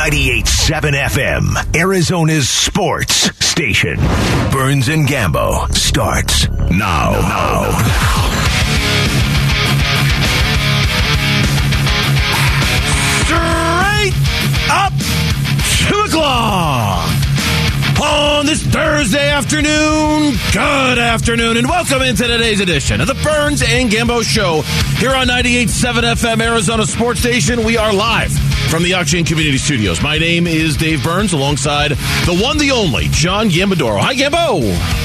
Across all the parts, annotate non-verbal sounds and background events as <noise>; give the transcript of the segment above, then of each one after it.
98.7 FM, Arizona's sports station. Burns and Gambo starts now. straight up two o'clock on this Thursday afternoon. Good afternoon, and welcome into today's edition of the Burns and Gambo Show here on 98.7 FM Arizona Sports Station. We are live from the Octane Community Studios. My name is Dave Burns, alongside the one, the only John Gambadoro. Hi, Gambo.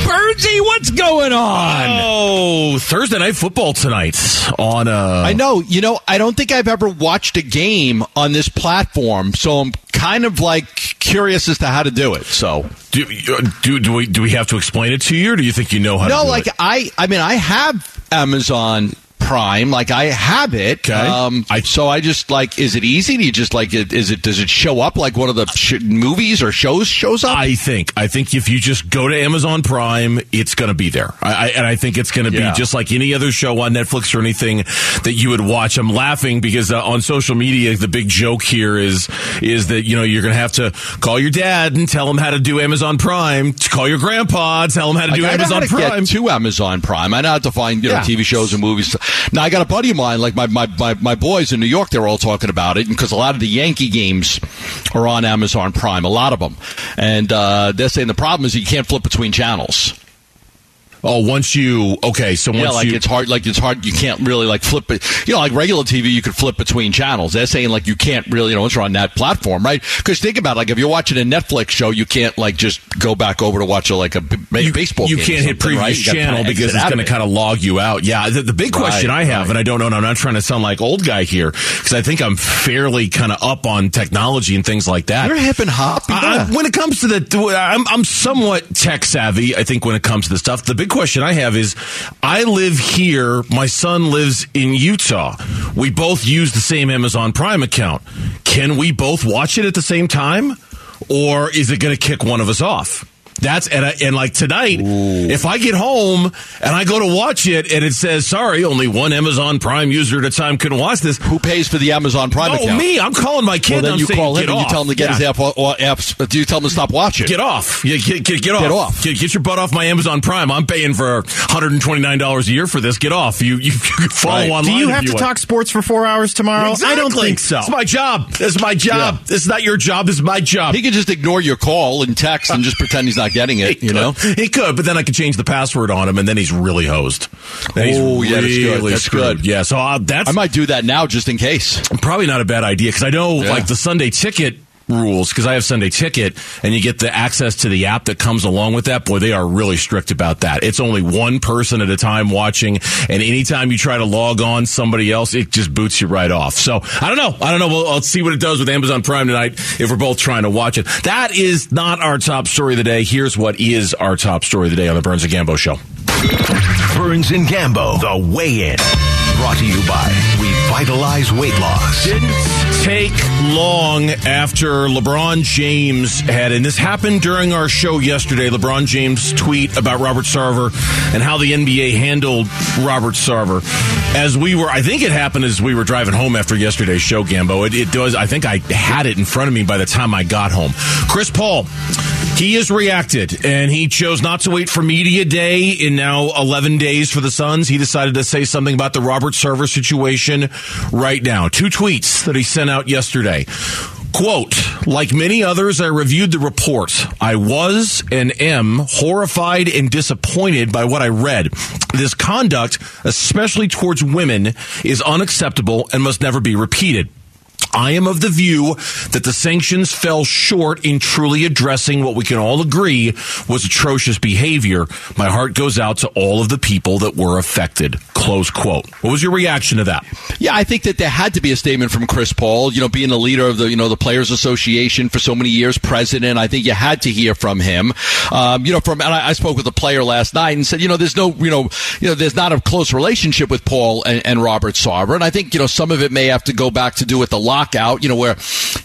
Bernsey, what's going on? Oh, Thursday night football tonight on. Uh, I know. You know, I don't think I've ever watched a game on this platform, so I'm kind of like curious as to how to do it. So do, do do we do we have to explain it to you, or do you think you know how? no, to do like it? I, I mean, I have Amazon Prime, like I have it. Okay. Um, I- so I just like, is it easy? Do you just like it? Is it? Does it show up like one of the sh- movies or shows shows up? I think. I think if you just go to Amazon Prime, it's going to be there. I, I, and I think it's going to Yeah. be just like any other show on Netflix or anything that you would watch. I'm laughing because uh, on social media, the big joke here is is that you know you're going to have to call your dad and tell him how to do Amazon Prime. Call your grandpa, tell him how to Like, do I Amazon Prime. get to Amazon Prime. I know how to find you know Yeah. TV shows and movies. Now I got a buddy of mine, like my my, my, my boys in New York. They're all talking about it because a lot of the Yankee games are on Amazon Prime. A lot of them, and uh, they're saying the problem is you can't flip between channels. Oh, once you okay, so once Yeah, like you it's hard. Like it's hard. You can't really like flip it. You know, like regular TV, you could flip between channels. They're saying like you can't really, you know, once you're on that platform, right? Because think about it, like if you're watching a Netflix show, you can't like just go back over to watch a, like a you, baseball. You can't hit previous right? Channel because it's going to kind of log you out. Yeah, the, the big question Right, I have, right. and I don't know, and I'm not trying to sound like old guy here because I think I'm fairly kind of up on technology and things like that. You're hip and hop. Yeah. I- when it comes to the, I'm, I'm somewhat tech savvy. I think when it comes to the stuff, the big question I have is, I live here. My son lives in Utah. We both use the same Amazon Prime account. Can we both watch it at the same time, or is it going to kick one of us off? That's and, I, and like tonight, if I get home and I go to watch it and it says, "Sorry, only one Amazon Prime user at a time can watch this." Who pays for the Amazon Prime Oh, account? me! I'm calling my kid. Well, then I'm you saying, call him "Get and you tell him to get Yeah. his app or, or apps. Uh, do you tell him to stop watching? Get off. Yeah, get, get, get off. Get off. Get, get your butt off my Amazon Prime. I'm paying for $129 a year for this. Get off. You, you, you <laughs> can follow Right. online. Do you if have to want. talk sports for four hours tomorrow? I don't think so. It's my job. This is my job. Yeah. This is not your job. This is my job. He could just ignore your call and text and just pretend he's not getting it. <laughs> You know. He could, but then I could change the password on him, and then he's really hosed. Then Oh, yeah, that's good. That's screwed. good. Yeah, so uh, that's I might do that now just in case. probably not a bad idea because I know Yeah. like the Sunday ticket rules because I have Sunday ticket and you get the access to the app that comes along with that. Boy, they are really strict about that. It's only one person at a time watching, and anytime you try to log on somebody else, it just boots you right off. So I don't know. I don't know. We'll, I'll see what it does with Amazon Prime tonight if we're both trying to watch it. That is not our top story of the day. Here's what is our top story of the day on the Burns and Gambo show. Burns and Gambo, the weigh in. Brought to you by Revitalize Weight Loss. didn't take long after LeBron James had, and this happened during our show yesterday. LeBron James tweet about Robert Sarver and how the NBA handled Robert Sarver. As we were, I think it happened as we were driving home after yesterday's show, Gambo. It, it does. I think I had it in front of me by the time I got home. Chris Paul, he has reacted, and he chose not to wait for media day in now 11 days for the Suns. He decided to say something about the Robert Sarver situation right now. Two tweets that he sent out yesterday. Quote, like many others, I reviewed the report. I was and am horrified and disappointed by what I read. This conduct, especially towards women, is unacceptable and must never be repeated. I am of the view that the sanctions fell short in truly addressing what we can all agree was atrocious behavior. My heart goes out to all of the people that were affected. Close quote. What was your reaction to that? Yeah, I think that there had to be a statement from Chris Paul. You know, being the leader of the you know the Players Association for so many years, president. I think you had to hear from him. Um, you know, from and I, I spoke with a player last night and said, you know, there's no, you know, you know, there's not a close relationship with Paul and, and Robert Sarver, and I think you know some of it may have to go back to do with the locker lockout, you know, where,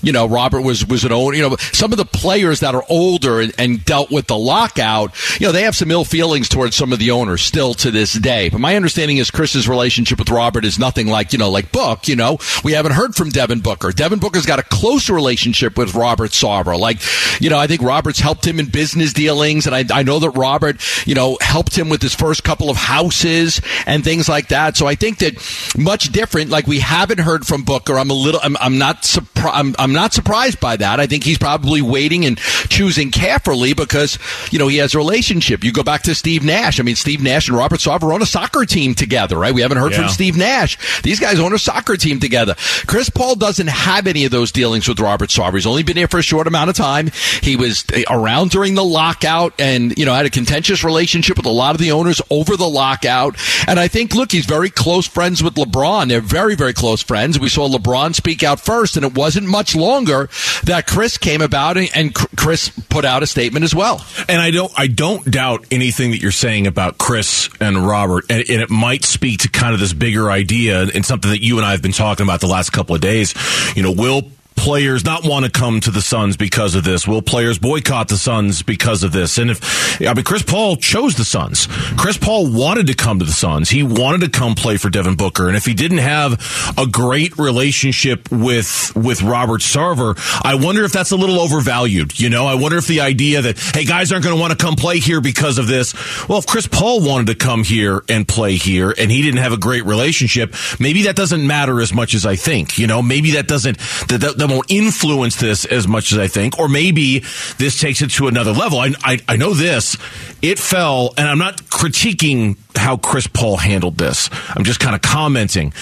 you know, Robert was, was an old, you know, some of the players that are older and, and dealt with the lockout, you know, they have some ill feelings towards some of the owners still to this day. But my understanding is Chris's relationship with Robert is nothing like, you know, like Book, you know, we haven't heard from Devin Booker. Devin Booker's got a closer relationship with Robert Sarver. Like, you know, I think Robert's helped him in business dealings. And I, I know that Robert, you know, helped him with his first couple of houses and things like that. So I think that much different, like we haven't heard from Booker. I'm a little, I'm, I'm not surprised. I'm, I'm not surprised by that. I think he's probably waiting and choosing carefully because, you know, he has a relationship. You go back to Steve Nash. I mean, Steve Nash and Robert Sarver own a soccer team together, right? We haven't heard yeah. from Steve Nash. These guys own a soccer team together. Chris Paul doesn't have any of those dealings with Robert Sarver. He's only been here for a short amount of time. He was around during the lockout and, you know, had a contentious relationship with a lot of the owners over the lockout. And I think, look, he's very close friends with LeBron. They're very, very close friends. We saw LeBron speak out first, and it wasn't much longer that Chris came about and, and Chris put out a statement as well. And I don't, I don't doubt anything that you're saying about Chris and Robert, and, and it might speak to kind of this bigger idea and something that you and I have been talking about the last couple of days. You know, will players not want to come to the Suns because of this? Will players boycott the Suns because of this? And if, I mean, Chris Paul chose the Suns. Chris Paul wanted to come to the Suns. He wanted to come play for Devin Booker. And if he didn't have a great relationship with, with Robert Sarver, I wonder if that's a little overvalued. You know, I wonder if the idea that, hey, guys aren't going to want to come play here because of this. Well, if Chris Paul wanted to come here and play here and he didn't have a great relationship, maybe that doesn't matter as much as I think. You know, maybe that doesn't, that, that, that won't influence this as much as I think, or maybe this takes it to another level. I, I, I know this. It fell, and I'm not critiquing how Chris Paul handled this. I'm just kind of commenting.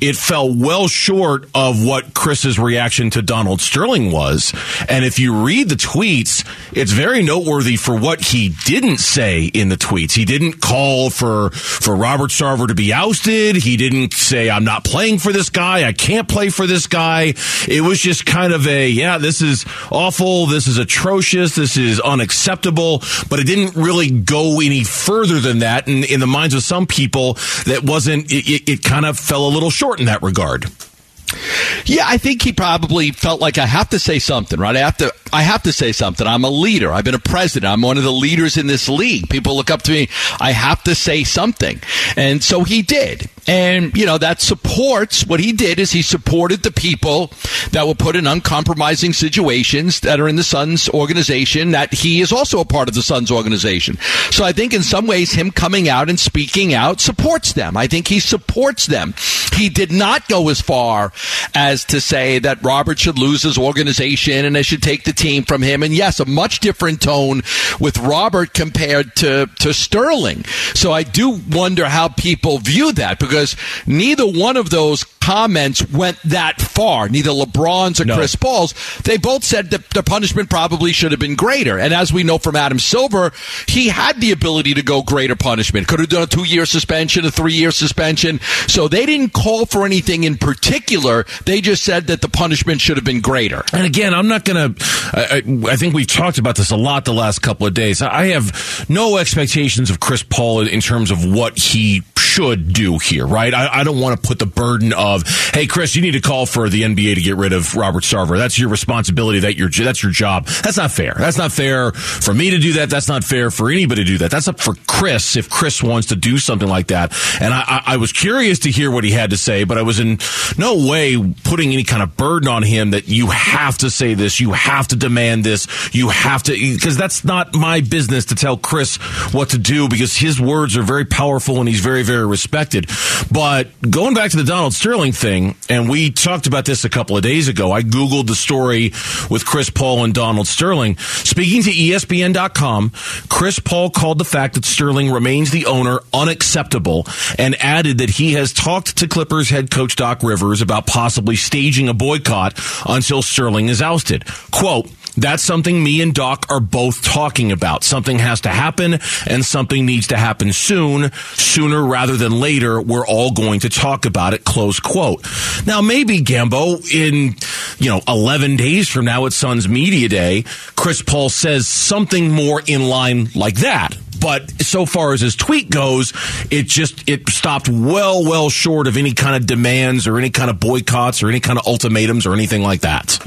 It fell well short of what Chris's reaction to Donald Sterling was. And if you read the tweets, it's very noteworthy for what he didn't say in the tweets. He didn't call for, for Robert Sarver to be ousted. He didn't say, I'm not playing for this guy. I can't play for this guy. It was just kind of a, yeah, this is awful. This is atrocious. This is unacceptable. But it didn't really go any further than that. And in the minds of some people, that wasn't, it, it kind of fell a little short in that regard. Yeah, I think he probably felt like I have to say something, right? I have to I have to say something. I'm a leader. I've been a president. I'm one of the leaders in this league. People look up to me. I have to say something. And so he did. And, you know, that supports what he did is he supported the people that were put in uncompromising situations that are in the Suns organization, that he is also a part of the Suns organization. So I think in some ways him coming out and speaking out supports them. I think he supports them. He did not go as far as to say that Robert should lose his organization and they should take the team from him. And yes, a much different tone with Robert compared to, to Sterling. So I do wonder how people view that because neither one of those comments went that far. Neither LeBron's or no. Chris Paul's. They both said that the punishment probably should have been greater. And as we know from Adam Silver, he had the ability to go greater punishment. Could have done a two year suspension, a three year suspension. So they didn't call for anything in particular. They just said that the punishment should have been greater. And again, I'm not going to, I, I, think we've talked about this a lot the last couple of days. I have no expectations of Chris Paul in terms of what he should do here, right? I, I don't want to put the burden of, hey, Chris, you need to call for the NBA to get rid of Robert Sarver. That's your responsibility. That your that's your job. That's not fair. That's not fair for me to do that. That's not fair for anybody to do that. That's up for Chris if Chris wants to do something like that. And I, I, I was curious to hear what he had to say, but I was in no way putting any kind of burden on him that you have to say this, you have to demand this, you have to because that's not my business to tell Chris what to do because his words are very powerful and he's very very respected. But going back to the Donald Sterling thing, and we talked about this a couple of days ago. I Googled the story with Chris Paul and Donald Sterling. Speaking to ESPN.com, Chris Paul called the fact that Sterling remains the owner unacceptable and added that he has talked to Clippers head coach Doc Rivers about possibly staging a boycott until Sterling is ousted. Quote, That's something me and Doc are both talking about. Something has to happen and something needs to happen soon, sooner rather than later. We're all going to talk about it. Close quote. Now, maybe Gambo in, you know, 11 days from now at Suns Media Day, Chris Paul says something more in line like that. But so far as his tweet goes, it just it stopped well, well short of any kind of demands or any kind of boycotts or any kind of ultimatums or anything like that.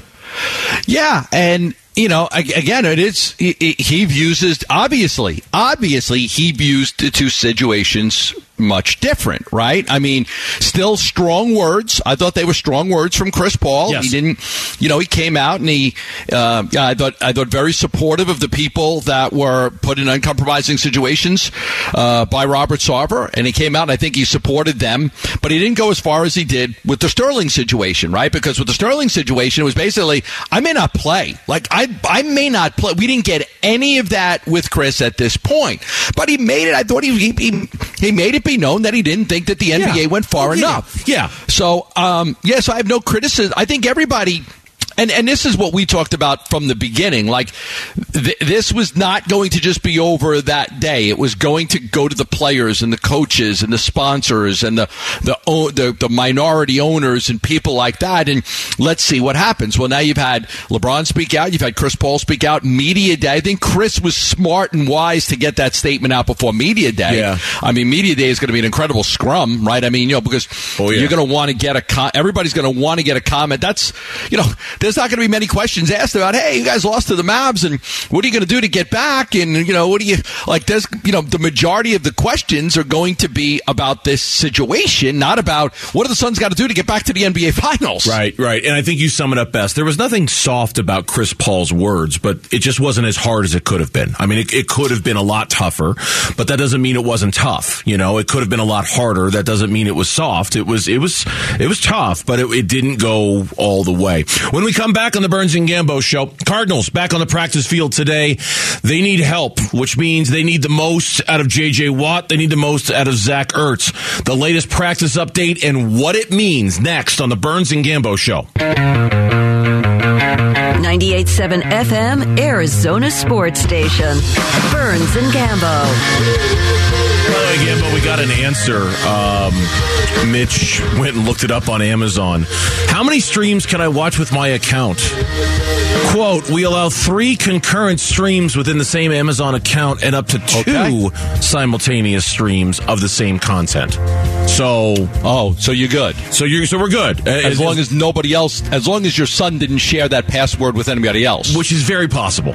Yeah, and you know, again, it is he, he views obviously, obviously he views the two situations much different, right? I mean, still strong words. I thought they were strong words from Chris Paul. Yes. He didn't, you know, he came out and he, uh, I thought, I thought very supportive of the people that were put in uncompromising situations uh, by Robert Sarver, and he came out and I think he supported them, but he didn't go as far as he did with the Sterling situation, right? Because with the Sterling situation, it was basically, I may not play, like I, I may not play. We didn't get any of that with Chris at this point, but he made it. I thought he, he, he made it be known that he didn't think that the NBA yeah. went far enough. Yeah. So, um, yes, I have no criticism. I think everybody and and this is what we talked about from the beginning. Like th- this was not going to just be over that day. It was going to go to the players and the coaches and the sponsors and the the the, the minority owners and people like that. And let's see what happens. Well, now you've had LeBron speak out. You've had Chris Paul speak out. Media day. I think Chris was smart and wise to get that statement out before media day. Yeah. I mean, media day is going to be an incredible scrum, right? I mean, you know, because oh, yeah. you're going to want to get a con- everybody's going to want to get a comment. That's you know there's not going to be many questions asked about, hey, you guys lost to the Mavs, and what are you going to do to get back? And, you know, what do you, like, there's, you know, the majority of the questions are going to be about this situation, not about what do the Suns got to do to get back to the NBA Finals. Right, right. And I think you sum it up best. There was nothing soft about Chris Paul's words, but it just wasn't as hard as it could have been. I mean, it, it could have been a lot tougher, but that doesn't mean it wasn't tough. You know, it could have been a lot harder. That doesn't mean it was soft. It was, it was, it was tough, but it, it didn't go all the way. When we come back on the Burns and Gambo show, Cardinals back on the practice field today. They need help, which means they need the most out of JJ Watt. They need the most out of Zach Ertz. The latest practice update and what it means next on the Burns and Gambo show. 98.7 FM, Arizona Sports Station. Burns and Gambo. The way, we got an answer. Um, Mitch went and looked it up on Amazon. How many streams can I watch with my account? Quote, we allow three concurrent streams within the same Amazon account and up to two okay. simultaneous streams of the same content. So, oh, so you're good. So you so we're good. Uh, as, as long as nobody else, as long as your son didn't share that password with anybody else, which is very possible.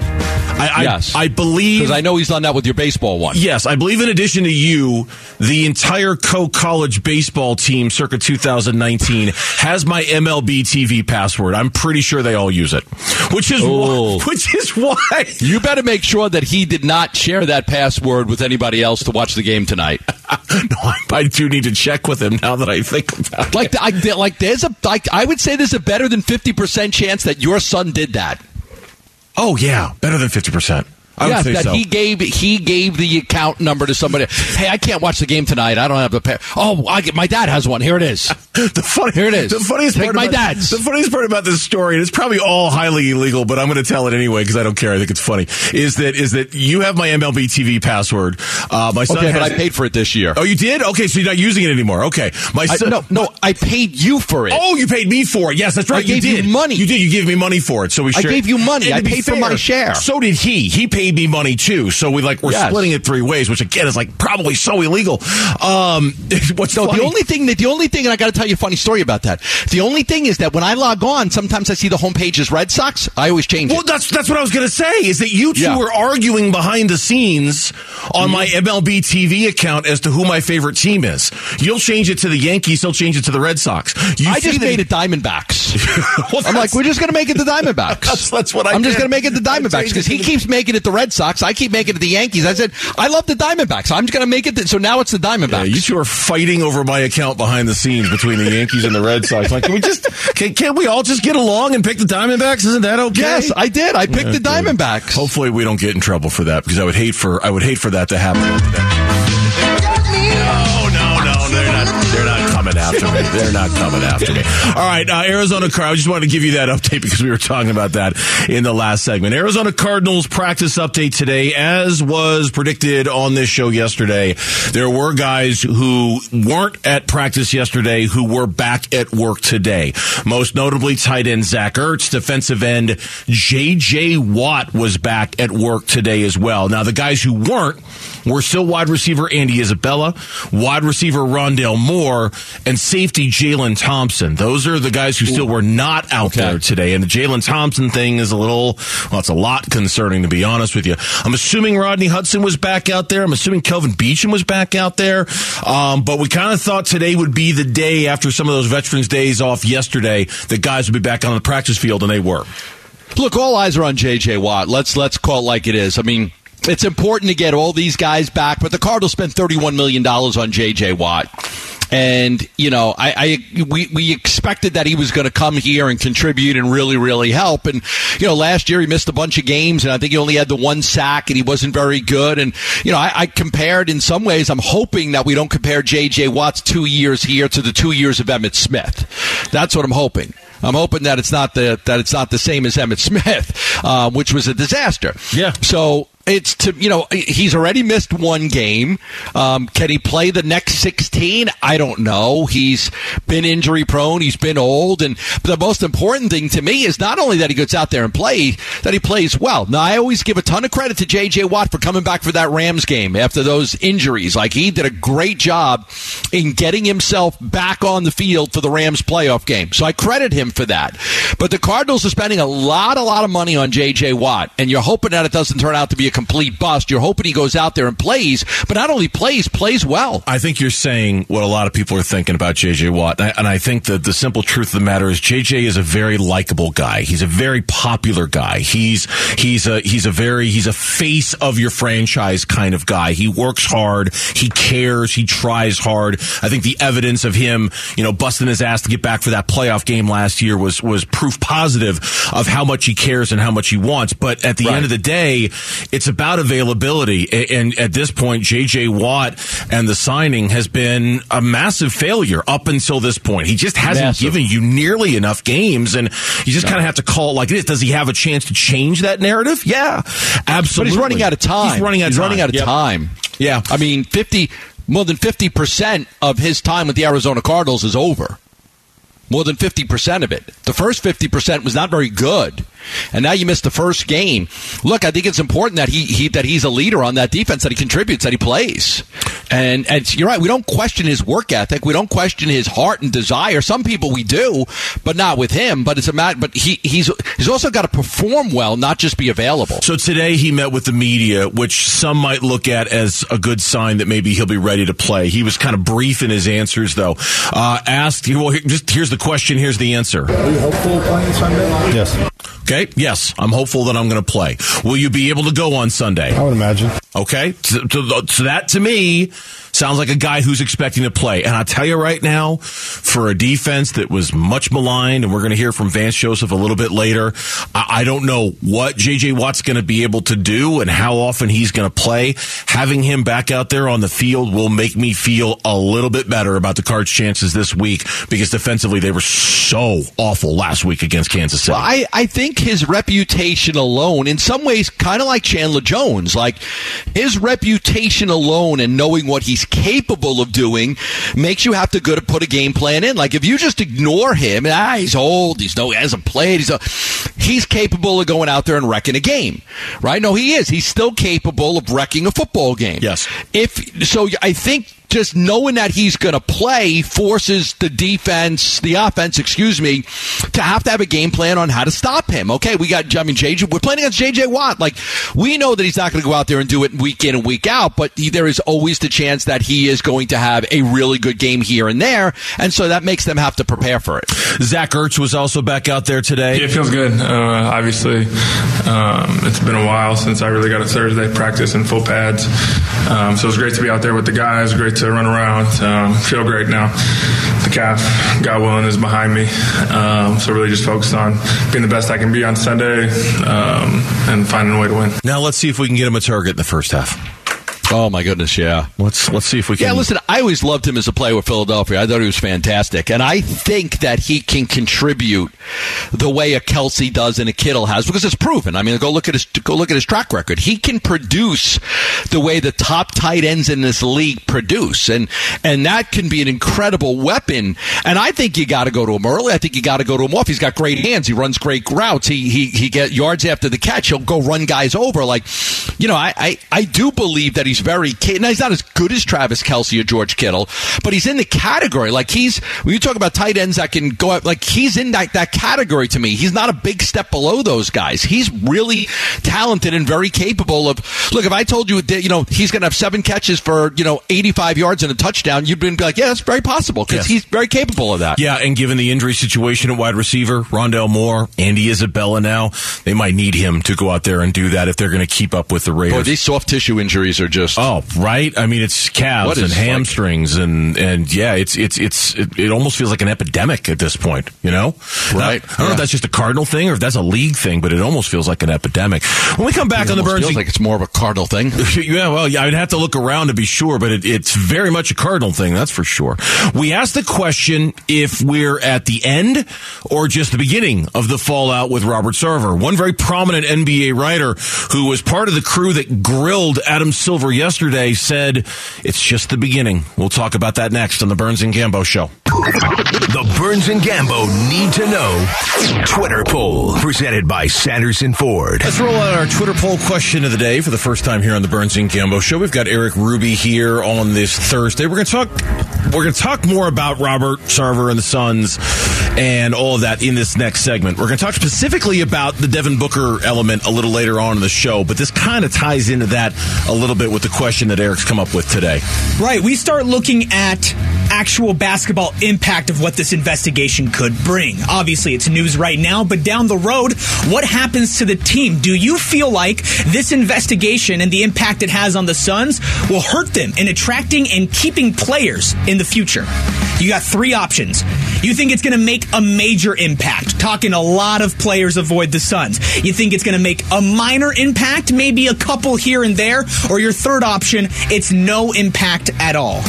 I, yes, I, I believe because I know he's done that with your baseball one. Yes, I believe. In addition to you, the entire co college baseball team, circa 2019, has my MLB TV password. I'm pretty sure they all use it, which is why, <laughs> which is why you better make sure that he did not share that password with anybody else to watch the game tonight. <laughs> no, I, I do need to check with him now that I think about like, it. Like, like there's a like I would say there's a better than fifty percent chance that your son did that. Oh yeah, better than fifty percent. I yeah, that so. he gave he gave the account number to somebody. Hey, I can't watch the game tonight. I don't have the pay. Oh, I get, my dad has one. Here it is. <laughs> the funny, here it is. The funniest Take part my about, dad's. The funniest part about this story, and it's probably all highly illegal, but I'm going to tell it anyway because I don't care. I think it's funny. Is that is that you have my MLB TV password? Uh, my son, okay, but I paid for it this year. Oh, you did? Okay, so you're not using it anymore. Okay, my son. I, no, no, I paid you for it. Oh, you paid me for it. Yes, that's right. I you did you money. You did. You gave me money for it. So we. Shared. I gave you money. I paid fair, for my share. So did he. He paid me money too. So we like we're yes. splitting it three ways, which again is like probably so illegal. Um, <laughs> what's no, the only thing that the only thing, and I got to tell you a funny story about that. The only thing is that when I log on, sometimes I see the homepage is Red Sox. I always change well, it. that's that's what I was going to say. Is that you two yeah. were arguing behind the snes on my MLB TV account as to who my favorite team is. You'll change it to the Yankees. He'll change it to the Red Sox. You I just made it Diamondbacks. <laughs> well, I'm like, we're just going to make it the Diamondbacks. that's, <laughs> that's what I. I'm did. just going to make it the Diamondbacks because he keeps making it the Red Sox. I keep making it the Yankees. I said I love the Diamondbacks. I'm just going to make it. The, so now it's the Diamondbacks. Yeah, you two are fighting over my account behind the scenes between the Yankees and the Red Sox. Like, can we just can, can't we all just get along and pick the Diamondbacks? Isn't that okay? Yes, I did. I picked yeah, the Diamondbacks. Hopefully, we don't get in trouble for that because I would hate for I would hate for that to happen. After me. They're not coming after me. All right, uh, Arizona Cardinals. I just wanted to give you that update because we were talking about that in the last segment. Arizona Cardinals practice update today, as was predicted on this show yesterday. There were guys who weren't at practice yesterday who were back at work today. Most notably, tight end Zach Ertz, defensive end J.J. Watt was back at work today as well. Now, the guys who weren't were still wide receiver Andy Isabella, wide receiver Rondale Moore, and safety Jalen Thompson. Those are the guys who still were not out Okay. there today. And the Jalen Thompson thing is a little, well, it's a lot concerning to be honest with you. I'm assuming Rodney Hudson was back out there. I'm assuming Kelvin Beachum was back out there. Um, but we kind of thought today would be the day after some of those Veterans Days off yesterday that guys would be back on the practice field, and they were. Look, all eyes are on J.J. Watt. Let's let's call it like it is. I mean, it's important to get all these guys back, but the Cardinals spent thirty-one million dollars on J.J. Watt, and you know, I, I we we expected that he was going to come here and contribute and really really help. And you know, last year he missed a bunch of games, and I think he only had the one sack, and he wasn't very good. And you know, I, I compared in some ways. I'm hoping that we don't compare J.J. Watt's two years here to the two years of Emmitt Smith. That's what I'm hoping. I'm hoping that it's not the that it's not the same as Emmitt Smith, <laughs> uh, which was a disaster. Yeah. So it's to you know he's already missed one game. Um, can he play the next 16? I don't know. He's been injury prone. He's been old, and the most important thing to me is not only that he gets out there and play, that he plays well. Now I always give a ton of credit to J.J. Watt for coming back for that Rams game after those injuries. Like he did a great job in getting himself back on the field for the Rams playoff game. So I credit him for that. But the Cardinals are spending a lot, a lot of money on J.J. Watt, and you're hoping that it doesn't turn out to be a complete bust. You're hoping he goes out there and plays, but not only plays, plays well. I think you're saying what a lot of people are thinking about JJ Watt. And I- think that the simple truth of the matter is JJ is a very likable guy. He's a very popular guy. He's, he's a, he's a very, he's a face of your franchise kind of guy. He works hard. He cares. He tries hard. I think the evidence of him, you know, busting his ass to get back for that playoff game last year was, was proof positive of how much he cares and how much he wants. But at the Right. end of the day, it's about availability. And at this point, JJ Watt and the signing has been a massive failure up until this point. He just hasn't Massive. given you nearly enough games, and you just kind of have to call it like it is. Does he have a chance to change that narrative? Yeah, But absolutely. he's running out of time. He's running out. He's of running time. out of Yep. time. Yeah. I mean, 50, more than 50% of his time with the Arizona Cardinals is over. More than 50% of it. The first 50% was not very good. And now you missed the first game. Look, I think it's important that he, he that he's a leader on that defense, that he contributes, that he plays. And, and you're right, we don't question his work ethic. We don't question his heart and desire. Some people we do, but not with him. But it's a matter, but he, he's, he's also got to perform well, not just be available. So today he met with the media, which some might look at as a good sign that maybe he'll be ready to play. He was kind of brief in his answers, though. Uh, asked, well, just here's the question, here's the answer. Are you hopeful playing Sunday? Yes, Okay, yes, I'm hopeful that I'm going to play. Will you be able to go on Sunday? I would imagine. Okay, so, so, so that to me sounds like a guy who's expecting to play. And I'll tell you right now, for a defense that was much maligned, and we're going to hear from Vance Joseph a little bit later, I, I don't know what J.J. Watt's going to be able to do and how often he's going to play. Having him back out there on the field will make me feel a little bit better about the Cards' chances this week because defensively they were so awful last week against Kansas City. Well, I, I think his reputation alone, in some ways, kind of like Chandler Jones, like his reputation alone and knowing what he's capable of doing makes you have to go to put a game plan in. Like if you just ignore him, ah, he's old, he's no, he hasn't played, he's a, he's capable of going out there and wrecking a game, right? No, he is. He's still capable of wrecking a football game. Yes. If so, I think just knowing that he's going to play forces the defense, the offense, excuse me, to have to have a game plan on how to stop him. Okay, we got, I mean, JJ, we're playing against JJ Watt. Like, we know that he's not going to go out there and do it week in and week out, but he, there is always the chance that he is going to have a really good game here and there. And so that makes them have to prepare for it. Zach Ertz was also back out there today. Yeah, it feels good. Uh, obviously, um, it's been a while since I really got a Thursday practice in full pads. Um, so it's great to be out there with the guys. Great to run around. Um, feel great now. The calf, God willing, is behind me. Um, so really just focused on being the best I can be on Sunday um, and finding a way to win. Now let's see if we can get him a target in the first half. Oh my goodness, yeah. Let's let's see if we can. Yeah, listen, I always loved him as a player with Philadelphia. I thought he was fantastic, and I think that he can contribute the way a Kelce does and a Kittle has because it's proven. I mean, go look at his go look at his track record. He can produce the way the top tight ends in this league produce, and and that can be an incredible weapon. And I think you got to go to him early. I think you got to go to him off. He's got great hands. He runs great routes. He he he get yards after the catch. He'll go run guys over. Like, you know, I I, I do believe that he's very. Now he's not as good as Travis Kelce or George Kittle, but he's in the category. Like he's when you talk about tight ends that can go up, like he's in that that category to me. He's not a big step below those guys. He's really talented and very capable of. Look, if I told you that you know he's going to have seven catches for you know 85 yards and a touchdown, you'd be like, yeah, that's very possible because Yes. he's very capable of that. Yeah, and given the injury situation at wide receiver, Rondale Moore, Andy Isabella now, they might need him to go out there and do that if they're going to keep up with the Boy, Raiders. these soft tissue injuries are just. Oh, right. I mean, it's calves and is, like- hamstrings, and and yeah, it's it's it's it, it almost feels like an epidemic at this point. You know, Right. Now, I don't know if that's just a Cardinal thing or if that's a league thing, but it almost feels like an epidemic. When we come back it on the Burns, feels like it's more of a cardinal thing. <laughs> yeah, well, yeah, I'd have to look around to be sure, but it, it's very much a Cardinal thing, that's for sure. We asked the question if we're at the end or just the beginning of the fallout with Robert Sarver. One very prominent NBA writer who was part of the crew that grilled Adam Silver yesterday said it's just the beginning. We'll talk about that next on the Burns and Gambo show. The Burns and Gambo need to know Twitter poll presented by Sanderson Ford. Let's roll out our Twitter poll question of the day for the first time here on the Burns and Gambo show. We've got Eric Ruby here on this Thursday. We're going to talk. We're going to talk more about Robert Sarver and the Suns and all of that in this next segment. We're going to talk specifically about the Devin Booker element a little later on in the show, but this kind of ties into that a little bit with the question that Eric's come up with today. Right. We start looking at actual basketball impact of what this investigation could bring. Obviously, it's news right now, but down the road, what happens to the team? Do you feel like this investigation and the impact it has on the Suns will hurt them in attracting and keeping players in the future? You got three options. You think it's going to make a major impact, talking a lot of players avoid the Suns. You think it's going to make a minor impact, maybe a couple here and there, or your third option, it's no impact at all.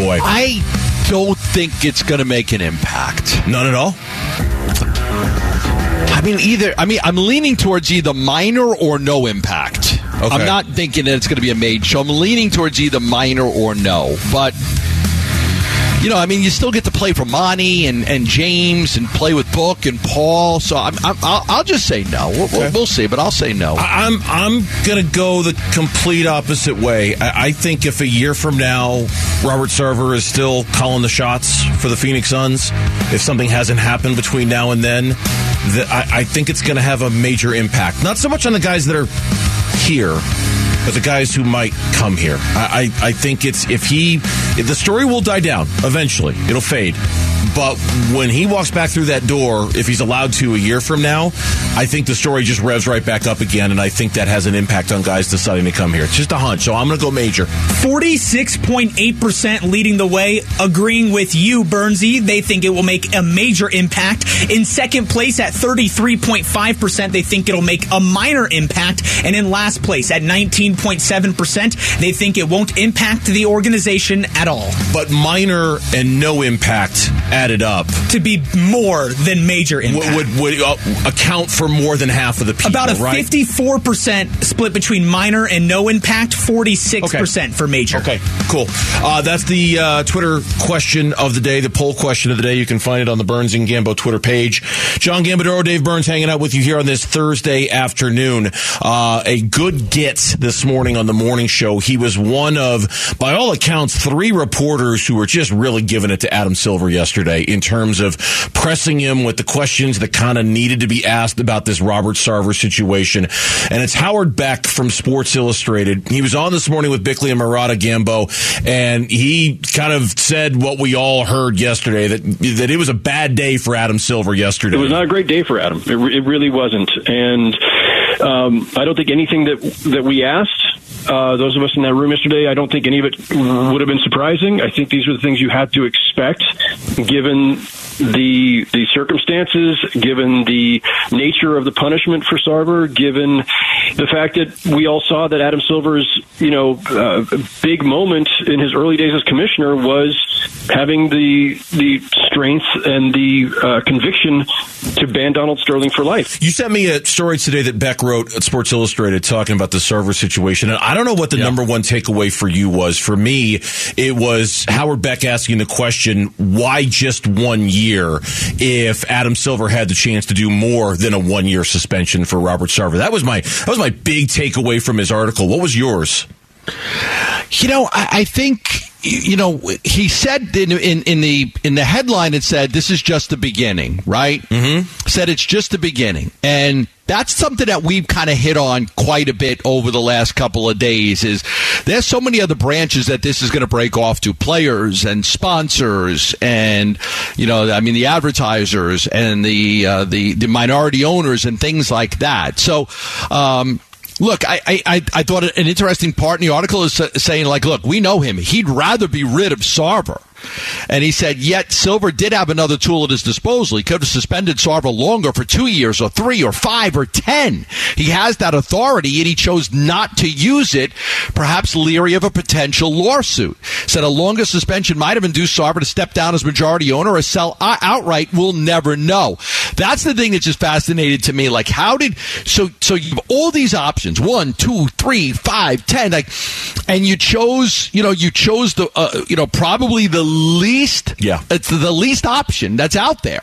Boy, I don't think it's going to make an impact. none at all. I mean, either. I mean, I'm leaning towards either minor or no impact. Okay. I'm not thinking that it's going to be a major. So I'm leaning towards either minor or no. But you know, I mean, you still get to play for Monty and, and James and play with Book and Paul. So I'm, I'm, I'll, I'll just say no. We'll, we'll, we'll see, but I'll say no. I- I'm I'm gonna go the complete opposite way. I, I think if a year from now Robert Sarver is still calling the shots for the Phoenix Suns, if something hasn't happened between now and then, that I, I think it's gonna have a major impact. Not so much on the guys that are here. But the guys who might come here, I, I, I think it's if he, if the story will die down eventually. It'll fade. But when he walks back through that door, if he's allowed to a year from now, I think the story just revs right back up again, and I think that has an impact on guys deciding to come here. It's just a hunch, so I'm going to go major. 46.8% leading the way, agreeing with you, Bernsey. They think it will make a major impact. In second place at 33.5%, they think it'll make a minor impact. And in last place at 19.7%, they think it won't impact the organization at all. But minor and no impact added up To be more than major impact. would, would uh, account for more than half of the people. About a 54% split between minor and no impact, 46% for major. Okay, cool. Uh, that's the uh, Twitter question of the day, the poll question of the day. You can find it on the Burns and Gambo Twitter page. John Gambadoro, Dave Burns hanging out with you here on this Thursday afternoon. Uh, a good get this morning on the morning show. He was one of, by all accounts, three reporters who were just really giving it to Adam Silver yesterday in terms of pressing him with the questions that kind of needed to be asked about this Robert Sarver situation. And it's Howard Beck from Sports Illustrated. He was on this morning with Bickley and Marotta Gambo, and he kind of said what we all heard yesterday that that it was a bad day for Adam Silver yesterday. It was not a great day for Adam. It, it really wasn't, and um, I don't think anything that that we asked Uh, those of us in that room yesterday, I don't think any of it would have been surprising. I think these are the things you had to expect, given the the circumstances, given the nature of the punishment for Sarver, given the fact that we all saw that Adam Silver's you know uh, big moment in his early days as commissioner was having the the strength and the uh, conviction to ban Donald Sterling for life. You sent me a story today that Beck wrote at Sports Illustrated talking about the Sarver situation, and I don't know what the yeah. number one takeaway for you was. For me, it was Howard Beck asking the question, "Why just one year?" If Adam Silver had the chance to do more than a one year suspension for Robert Sarver, that was my that was my big takeaway from his article. What was yours? You know, I, I think you know he said in, in, in the in the headline it said this is just the beginning, right? Mm-hmm. Said it's just the beginning, and that's something that we've kind of hit on quite a bit over the last couple of days. Is there's so many other branches that this is going to break off to players and sponsors, and you know, I mean, the advertisers and the uh, the the minority owners and things like that. So. Um, Look, I, I, I thought an interesting part in the article is saying, like, look, we know him. He'd rather be rid of Sarver. And he said, yet Silver did have another tool at his disposal. He could have suspended Sarver longer for two years or three or five or ten. He has that authority and he chose not to use it, perhaps leery of a potential lawsuit. Said a longer suspension might have induced Sarver to step down as majority owner or sell outright. We'll never know. That's the thing that just fascinated to me. Like, how did, so, so you have all these options, one, two, three, five, ten, like, and you chose, you know, you chose the, uh, you know, probably the least yeah. it's the least option that's out there.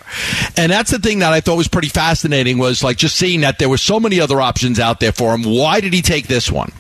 And that's the thing that i thought was pretty fascinating was like just seeing that there were so many other options out there for him. Why did he take this one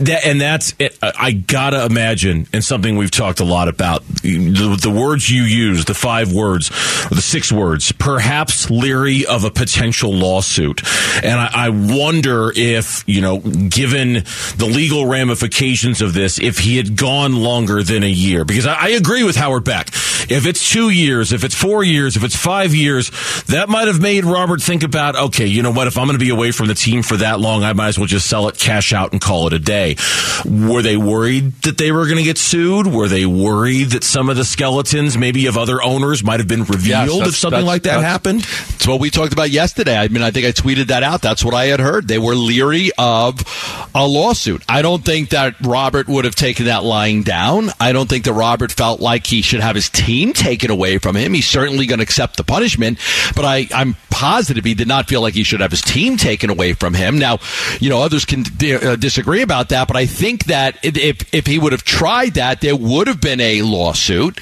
that, and that's it. I gotta imagine, and something we've talked a lot about, the, the, words you use, the five words, the six words, perhaps leery of a potential lawsuit. And I, I wonder if, you know, given the legal ramifications of this, if he had gone longer than a year, because I, I agree with Howard Beck. If it's two years, if it's four years, if it's five years, that might have made Robert think about, okay, you know what, if I'm going to be away from the team for that long, I might as well just sell it, cash out, and call it a day. Were they worried that they were going to get sued? Were they worried that some of the skeletons, maybe of other owners, might have been revealed yes, if something like that happened? It's what we talked about yesterday. I mean, I think I tweeted that out. That's what I had heard. They were leery of a lawsuit. I don't think that Robert would have taken that lying down. I don't think that Robert felt like he should have his team taken away from him. He's certainly going to accept the punishment, but I, I'm positive he did not feel like he should have his team taken away from him. Now, you know, others can uh, disagree about that, but I think that if if he would have tried that, there would have been a lawsuit.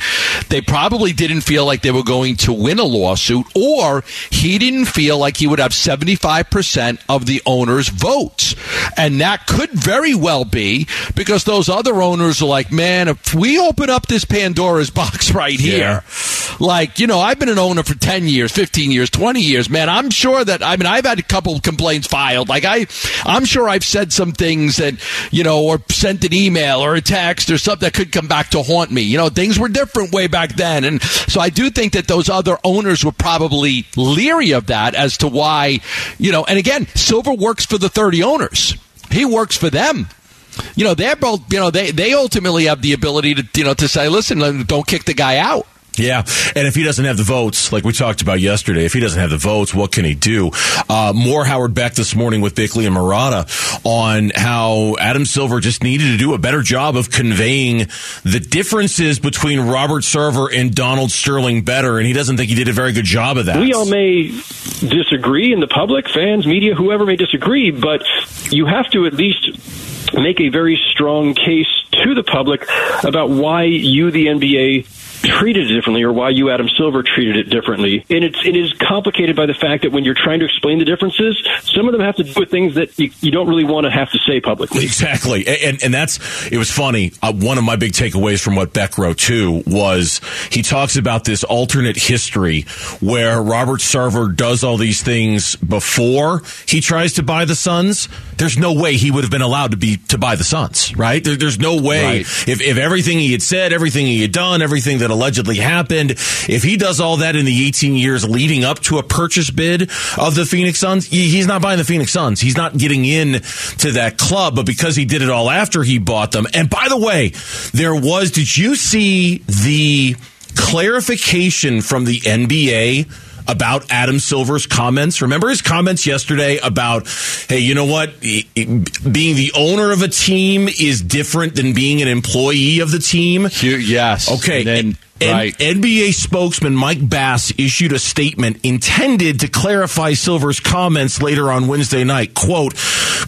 They probably didn't feel like they were going to win a lawsuit, or he didn't feel like he would have seventy five percent of the owners' votes, and that could very well be because those other owners are like, man, if we open up this Pandora's box <laughs> right here, yeah. Like you know, I've been an owner for ten years, fifteen years, twenty years, man. I'm sure that I mean I've had a couple complaints filed. Like I, I'm sure I've said some things that you know, or sent an email or a text or something that could come back to haunt me. You know, things were different way back then. And so I do think that those other owners were probably leery of that as to why, you know, and again, Silver works for the 30 owners. He works for them you know they're both you know they they ultimately have the ability to you know to say listen don't kick the guy out yeah, and if he doesn't have the votes, like we talked about yesterday, if he doesn't have the votes, what can he do? Uh, more Howard Beck this morning with Bickley and Marotta on how Adam Silver just needed to do a better job of conveying the differences between Robert Sarver and Donald Sterling better, and he doesn't think he did a very good job of that. We all may disagree in the public, fans, media, whoever may disagree, but you have to at least make a very strong case to the public about why you, the NBA, treated it differently or why you, Adam Silver, treated it differently. And it's, it is complicated by the fact that when you're trying to explain the differences, some of them have to do with things that you, you don't really want to have to say publicly. Exactly. And, and that's, it was funny. Uh, one of my big takeaways from what Beck wrote too was he talks about this alternate history where Robert Sarver does all these things before he tries to buy the Suns. There's no way he would have been allowed to be, to buy the Suns, right? There, there's no way right. if, if everything he had said, everything he had done, everything that that allegedly happened. If he does all that in the 18 years leading up to a purchase bid of the Phoenix Suns, he's not buying the Phoenix Suns. He's not getting in to that club, but because he did it all after he bought them. And by the way, there was, did you see the clarification from the NBA? About Adam Silver's comments. Remember his comments yesterday about, hey, you know what? Being the owner of a team is different than being an employee of the team. Yes. Okay. And then, right. NBA spokesman Mike Bass issued a statement intended to clarify Silver's comments later on Wednesday night. Quote,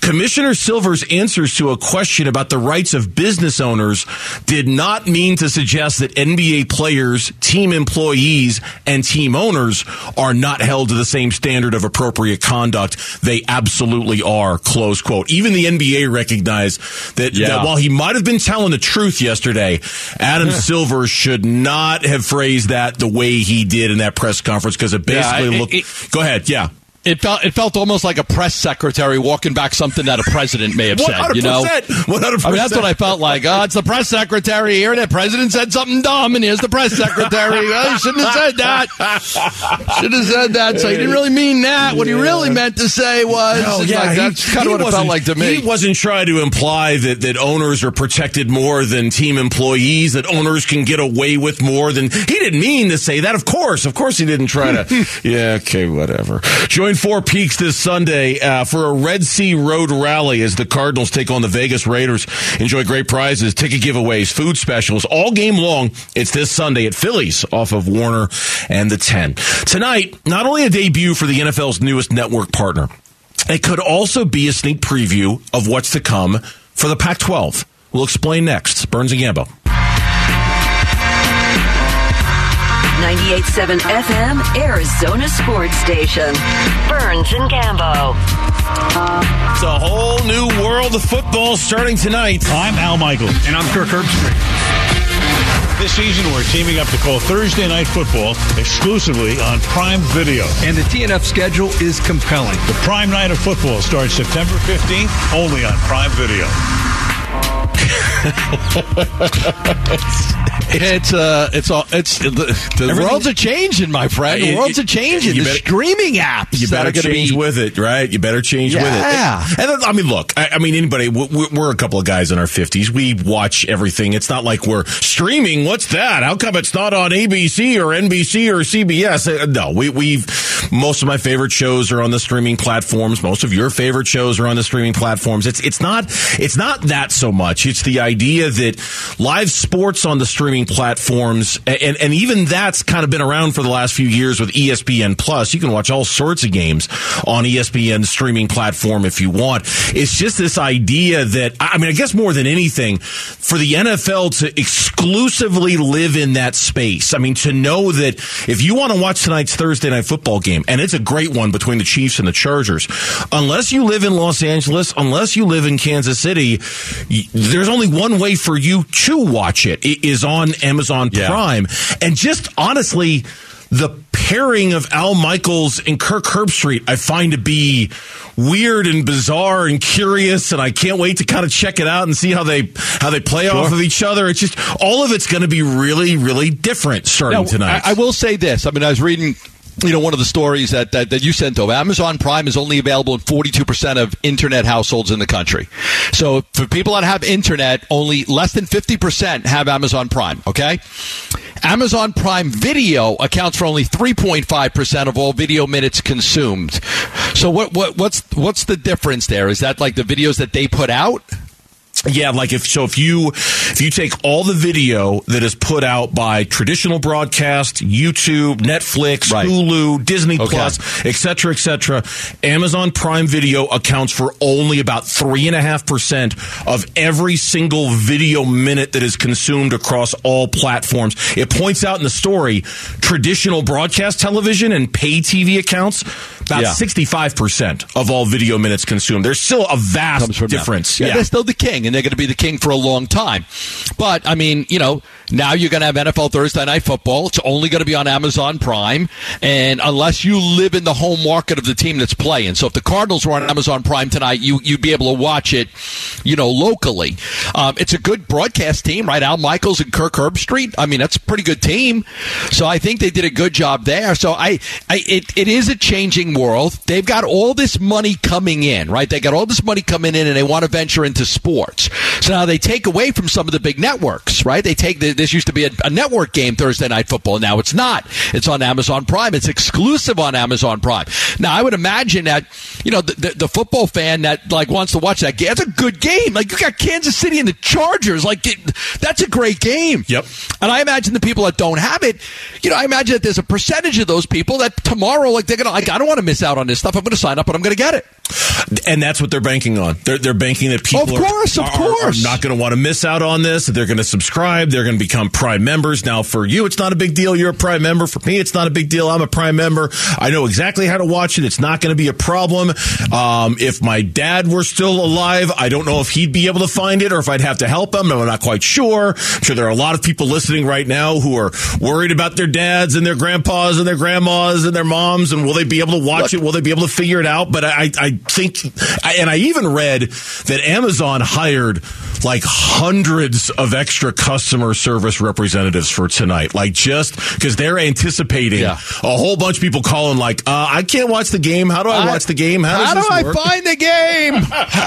Commissioner Silver's answers to a question about the rights of business owners did not mean to suggest that NBA players, team employees, and team owners are not held to the same standard of appropriate conduct. They absolutely are. Close quote. Even the NBA recognized that, Yeah. that while he might have been telling the truth yesterday, Adam Silver should not have phrased that the way he did in that press conference because it Yeah, basically it- looked. it- go ahead. Yeah. It felt it felt almost like a press secretary walking back something that a president may have said. You know, 100%. 100%. I mean that's what I felt like. Oh, it's the press secretary here. The president said something dumb, and here's the press secretary. Oh, he shouldn't have said that. Should have said that. So he didn't really mean that. What he really meant to say was It's yeah, like, he- that's kind of what it felt like to me. He wasn't trying to imply that, that owners are protected more than team employees, that owners can get away with more than. He didn't mean to say that, of course. Of course, he didn't try to. <laughs> yeah, okay, whatever. Join Four Peaks this Sunday uh, for a Red Sea Road rally as the Cardinals take on the Vegas Raiders. Enjoy great prizes, ticket giveaways, food specials all game long. It's this Sunday at Phillies off of Warner and the 10. Tonight, not only a debut for the NFL's newest network partner, it could also be a sneak preview of what's to come for the Pac 12. We'll explain next. Burns and Gambo. 98.7 FM, Arizona Sports Station. Burns and Gambo. It's a whole new world of football starting tonight. I'm Al Michaels. And I'm Kirk Herbstreit. This season, we're teaming up to call Thursday Night Football exclusively on Prime Video. And the TNF schedule is compelling. The Prime Night of Football starts September 15th only on Prime Video. It's uh, it's all it's the, the worlds a changing, my friend. The Uh, worlds a changing. you the better- streaming apps You better are going to change be with it, right? You better change Yeah. with it. Yeah. And then, I mean, look, I, I mean, anybody, we- we- we're a couple of guys in our 50s. We watch everything. It's not like we're streaming. What's that? How come it's not on ABC or NBC or CBS? Uh, No, we, we've, most of my favorite shows are on the streaming platforms. Most of your favorite shows are on the streaming platforms. It's, it's not, it's not that so much. It's the idea that live sports on the streaming platforms, and, and even that's kind of been around for the last few years with ESPN Plus. You can watch all sorts of games on ESPN streaming platform if you want. It's just this idea that, I mean, I guess more than anything, for the NFL to exclusively live in that space. I mean, to know that if you want to watch tonight's Thursday night football game, and it's a great one between the Chiefs and the Chargers, unless you live in Los Angeles, unless you live in Kansas City, there's only one way for you to watch it. It is on Amazon Yeah. Prime. And just honestly, the pairing of Al Michaels and Kirk Herbstreit, I find to be weird and bizarre and curious, and I can't wait to kind of check it out and see how they how they play off of each other. It's just all of it's going to be really, really different starting Now, tonight. I, I will say this. I mean, I was reading. You know, one of the stories that, that, that you sent over, Amazon Prime is only available in 42% of internet households in the country. So for people that have internet, only less than 50% have Amazon Prime, okay? Amazon Prime Video accounts for only 3.5% of all video minutes consumed. So what, what, what's, what's the difference there? Is that like the videos that they put out? Yeah, like if so, if you if you take all the video that is put out by traditional broadcast, YouTube, Netflix, Right. Hulu, Disney Okay. Plus, et cetera, et cetera, Amazon Prime Video accounts for only about three and a half percent of every single video minute that is consumed across all platforms. It points out in the story traditional broadcast television and pay TV accounts about sixty five percent of all video minutes consumed. There's still a vast comes from them. difference. Yeah, they're still the king, and they're going to be the king for a long time. But I mean, you know, Now you're going to have NFL Thursday Night Football. It's only going to be on Amazon Prime. And unless you live in the home market of the team that's playing. So if the Cardinals were on Amazon Prime tonight, you, you'd be able to watch it, you know, locally. Um, it's a good broadcast team, right? Al Michaels and Kirk Herbstreit. I mean, that's a pretty good team. So I think they did a good job there. So I, I it, it is a changing world. They've got all this money coming in, right? They got all this money coming in and they want to venture into sports. So now they take away from some of the big networks, right? They take the, this used to be a, a network game Thursday night football. Now it's not. It's on Amazon Prime. It's exclusive on Amazon Prime. Now I would imagine that, you know, the, the, the football fan that like wants to watch that game, that's a good game. Like you got Kansas City and the Chargers. Like it, that's a great game. Yep. And I imagine the people that don't have it, you know, I imagine that there's a percentage of those people that tomorrow, like they're gonna, like I don't want to miss out on this stuff. I'm going to sign up and I'm going to get it. And that's what they're banking on. They're, they're banking that people Of course, are, of course. are not going to want to miss out on this. That they're going to subscribe. They're going to become Prime members. Now, for you, it's not a big deal. You're a Prime member. For me, it's not a big deal. I'm a Prime member. I know exactly how to watch it. It's not going to be a problem. Um, if my dad were still alive, I don't know if he'd be able to find it or if I'd have to help him. I'm not quite sure. I'm sure there are a lot of people listening right now who are worried about their dads and their grandpas and their grandmas and their moms and will they be able to watch it? Will they be able to figure it out? But I, I think, and I even read that Amazon hired like hundreds of extra customer service representatives for tonight, like just because they're anticipating Yeah. a whole bunch of people calling, like, uh, I can't watch the game. How do I, I- watch the game? How, How do I work? find the game?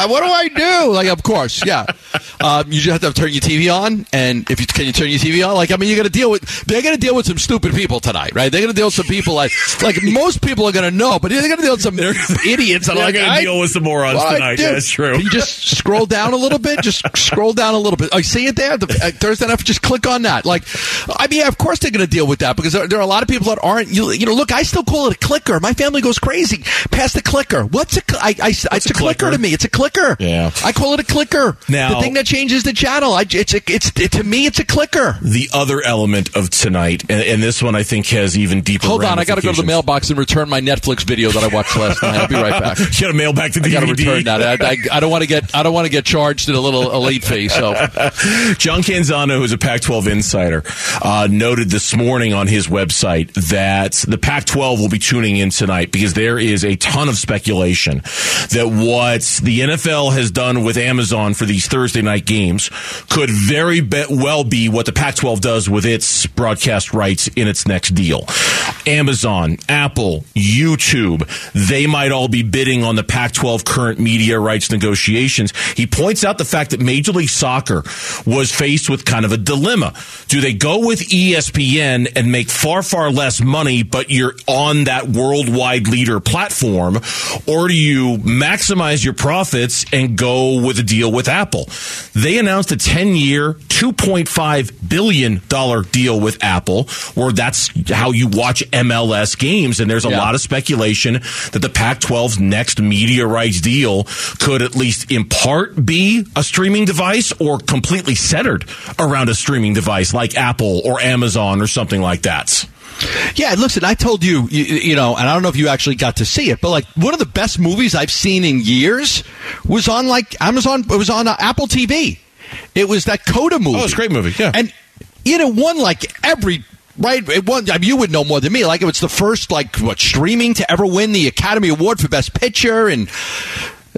What do I do? Like, of course, yeah. <laughs> Um, you just have to turn your TV on, and if you can, you turn your TV on. Like, I mean, you're to deal with. They're to deal with some stupid people tonight, right? They're going to deal with some people like, like most people are going to know, but they're going to deal with some <laughs> idiots. They're like, I- to deal with some morons Well, tonight. That's true. Can you just scroll down a little bit? Just <laughs> scroll down a little bit. I see it there. The, uh, Thursday night. Just click on that. Like, I mean, of course they're going to deal with that because there, there are a lot of people that aren't. You, you know, look, I still call it a clicker. My family goes crazy past the clicker. What's a? cl- I, I, it's a, a clicker? clicker? to me. It's a clicker. Yeah. I call it a clicker. Now- the thing that changes the channel. I, it's a, it's it, to me, it's a clicker. the other element of tonight, and, and this one I think has even deeper. Hold on, I got to go to the mailbox and return my Netflix video that I watched last night. I'll be right back. <laughs> You got to mail back to I got to DVD. return that. I, I, I don't want to get I don't want to get charged at a little a late <laughs> John Canzano, who's a Pac-12 insider, uh, noted this morning on his website that the Pac-12 will be tuning in tonight because there is a ton of speculation that what the NFL has done with Amazon for these Thursday night games could very be- well be what the Pac-12 does with its broadcast rights in its next deal. Amazon, Apple, YouTube, they might all be bidding on the Pac-12 current media rights negotiations. He points out the fact that Major League Soccer was faced with kind of a dilemma. Do they go with ESPN and make far, far less money, but you're on that worldwide leader platform? Or do you maximize your profits and go with a deal with Apple? They announced a 10 year, $2.5 billion deal with Apple, where that's how you watch MLS games. And there's a Yeah. lot of speculation that the Pac 12's next media rights deal could at least in part be a streaming device or completely centered around a streaming device like Apple or Amazon or something like that. Yeah, listen, I told you, you, you know, and I don't know if you actually got to see it, but like one of the best movies I've seen in years was on like Amazon, it was on uh, Apple TV. It was that Coda movie. Oh, it's a great movie, yeah. And you know, won like every. Right, it won. I mean, you would know more than me. Like, it was the first, like, what streaming to ever win the Academy Award for Best Picture, and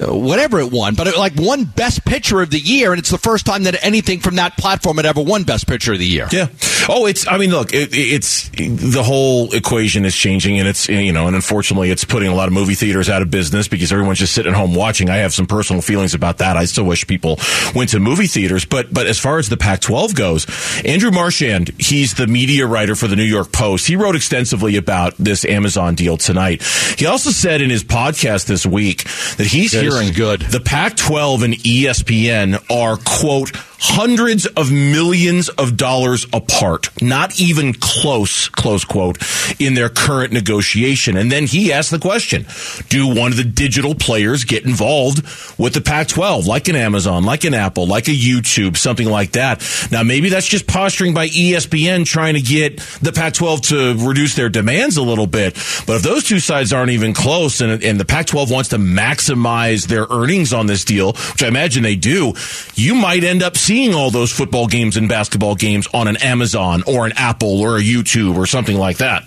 Uh, whatever it won, but it like won Best Picture of the Year, and it's the first time that anything from that platform had ever won Best Picture of the Year. Yeah. Oh, it's. I mean, look, it, it's the whole equation is changing, and it's you know, and unfortunately, it's putting a lot of movie theaters out of business because everyone's just sitting at home watching. I have some personal feelings about that. I still wish people went to movie theaters, but but as far as the Pac-12 goes, Andrew Marchand, he's the media writer for the New York Post. He wrote extensively about this Amazon deal tonight. He also said in his podcast this week that he's Yeah, hearing good. the Pac-12 and E ESPN are quote hundreds of millions of dollars apart, not even close, close quote, in their current negotiation. And then he asked the question, do one of the digital players get involved with the Pac-12, like an Amazon, like an Apple, like a YouTube, something like that? Now, maybe that's just posturing by ESPN trying to get the Pac-12 to reduce their demands a little bit. But if those two sides aren't even close and, and the Pac-12 wants to maximize their earnings on this deal, which I imagine they do, you might end up seeing seeing all those football games and basketball games on an Amazon or an Apple or a YouTube or something like that.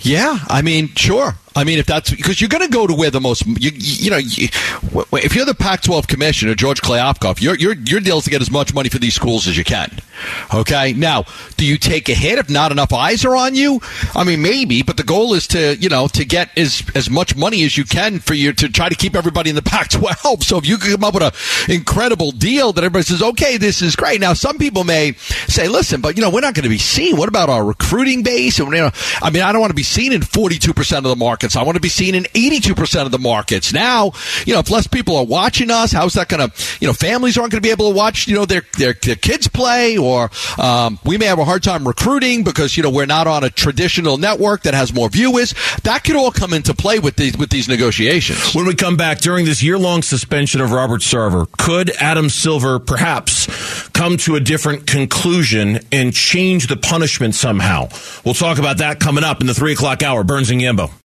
Yeah, I mean, sure. I mean, if that's because you're going to go to where the most, you, you know, you, if you're the Pac-12 commissioner, George Kliavkoff, your your your deal is to get as much money for these schools as you can. Okay, now, do you take a hit if not enough eyes are on you? I mean, maybe, but the goal is to you know to get as as much money as you can for you to try to keep everybody in the <laughs> Pac-12. So if you can come up with an incredible deal that everybody says, okay, this is great. Now, some people may say, listen, but you know, we're not going to be seen. What about our recruiting base? And you know, I mean, I don't want to be seen in 42 percent of the markets. I want to be seen in 82% of the markets. Now, you know, if less people are watching us, how's that going to, you know, families aren't going to be able to watch, you know, their, their, their kids play or, um, we may have a hard time recruiting because, you know, we're not on a traditional network that has more viewers. That could all come into play with these, with these negotiations. When we come back during this year long suspension of Robert Sarver, could Adam Silver perhaps come to a different conclusion and change the punishment somehow? We'll talk about that coming up in the three o'clock hour. Burns and Gambo.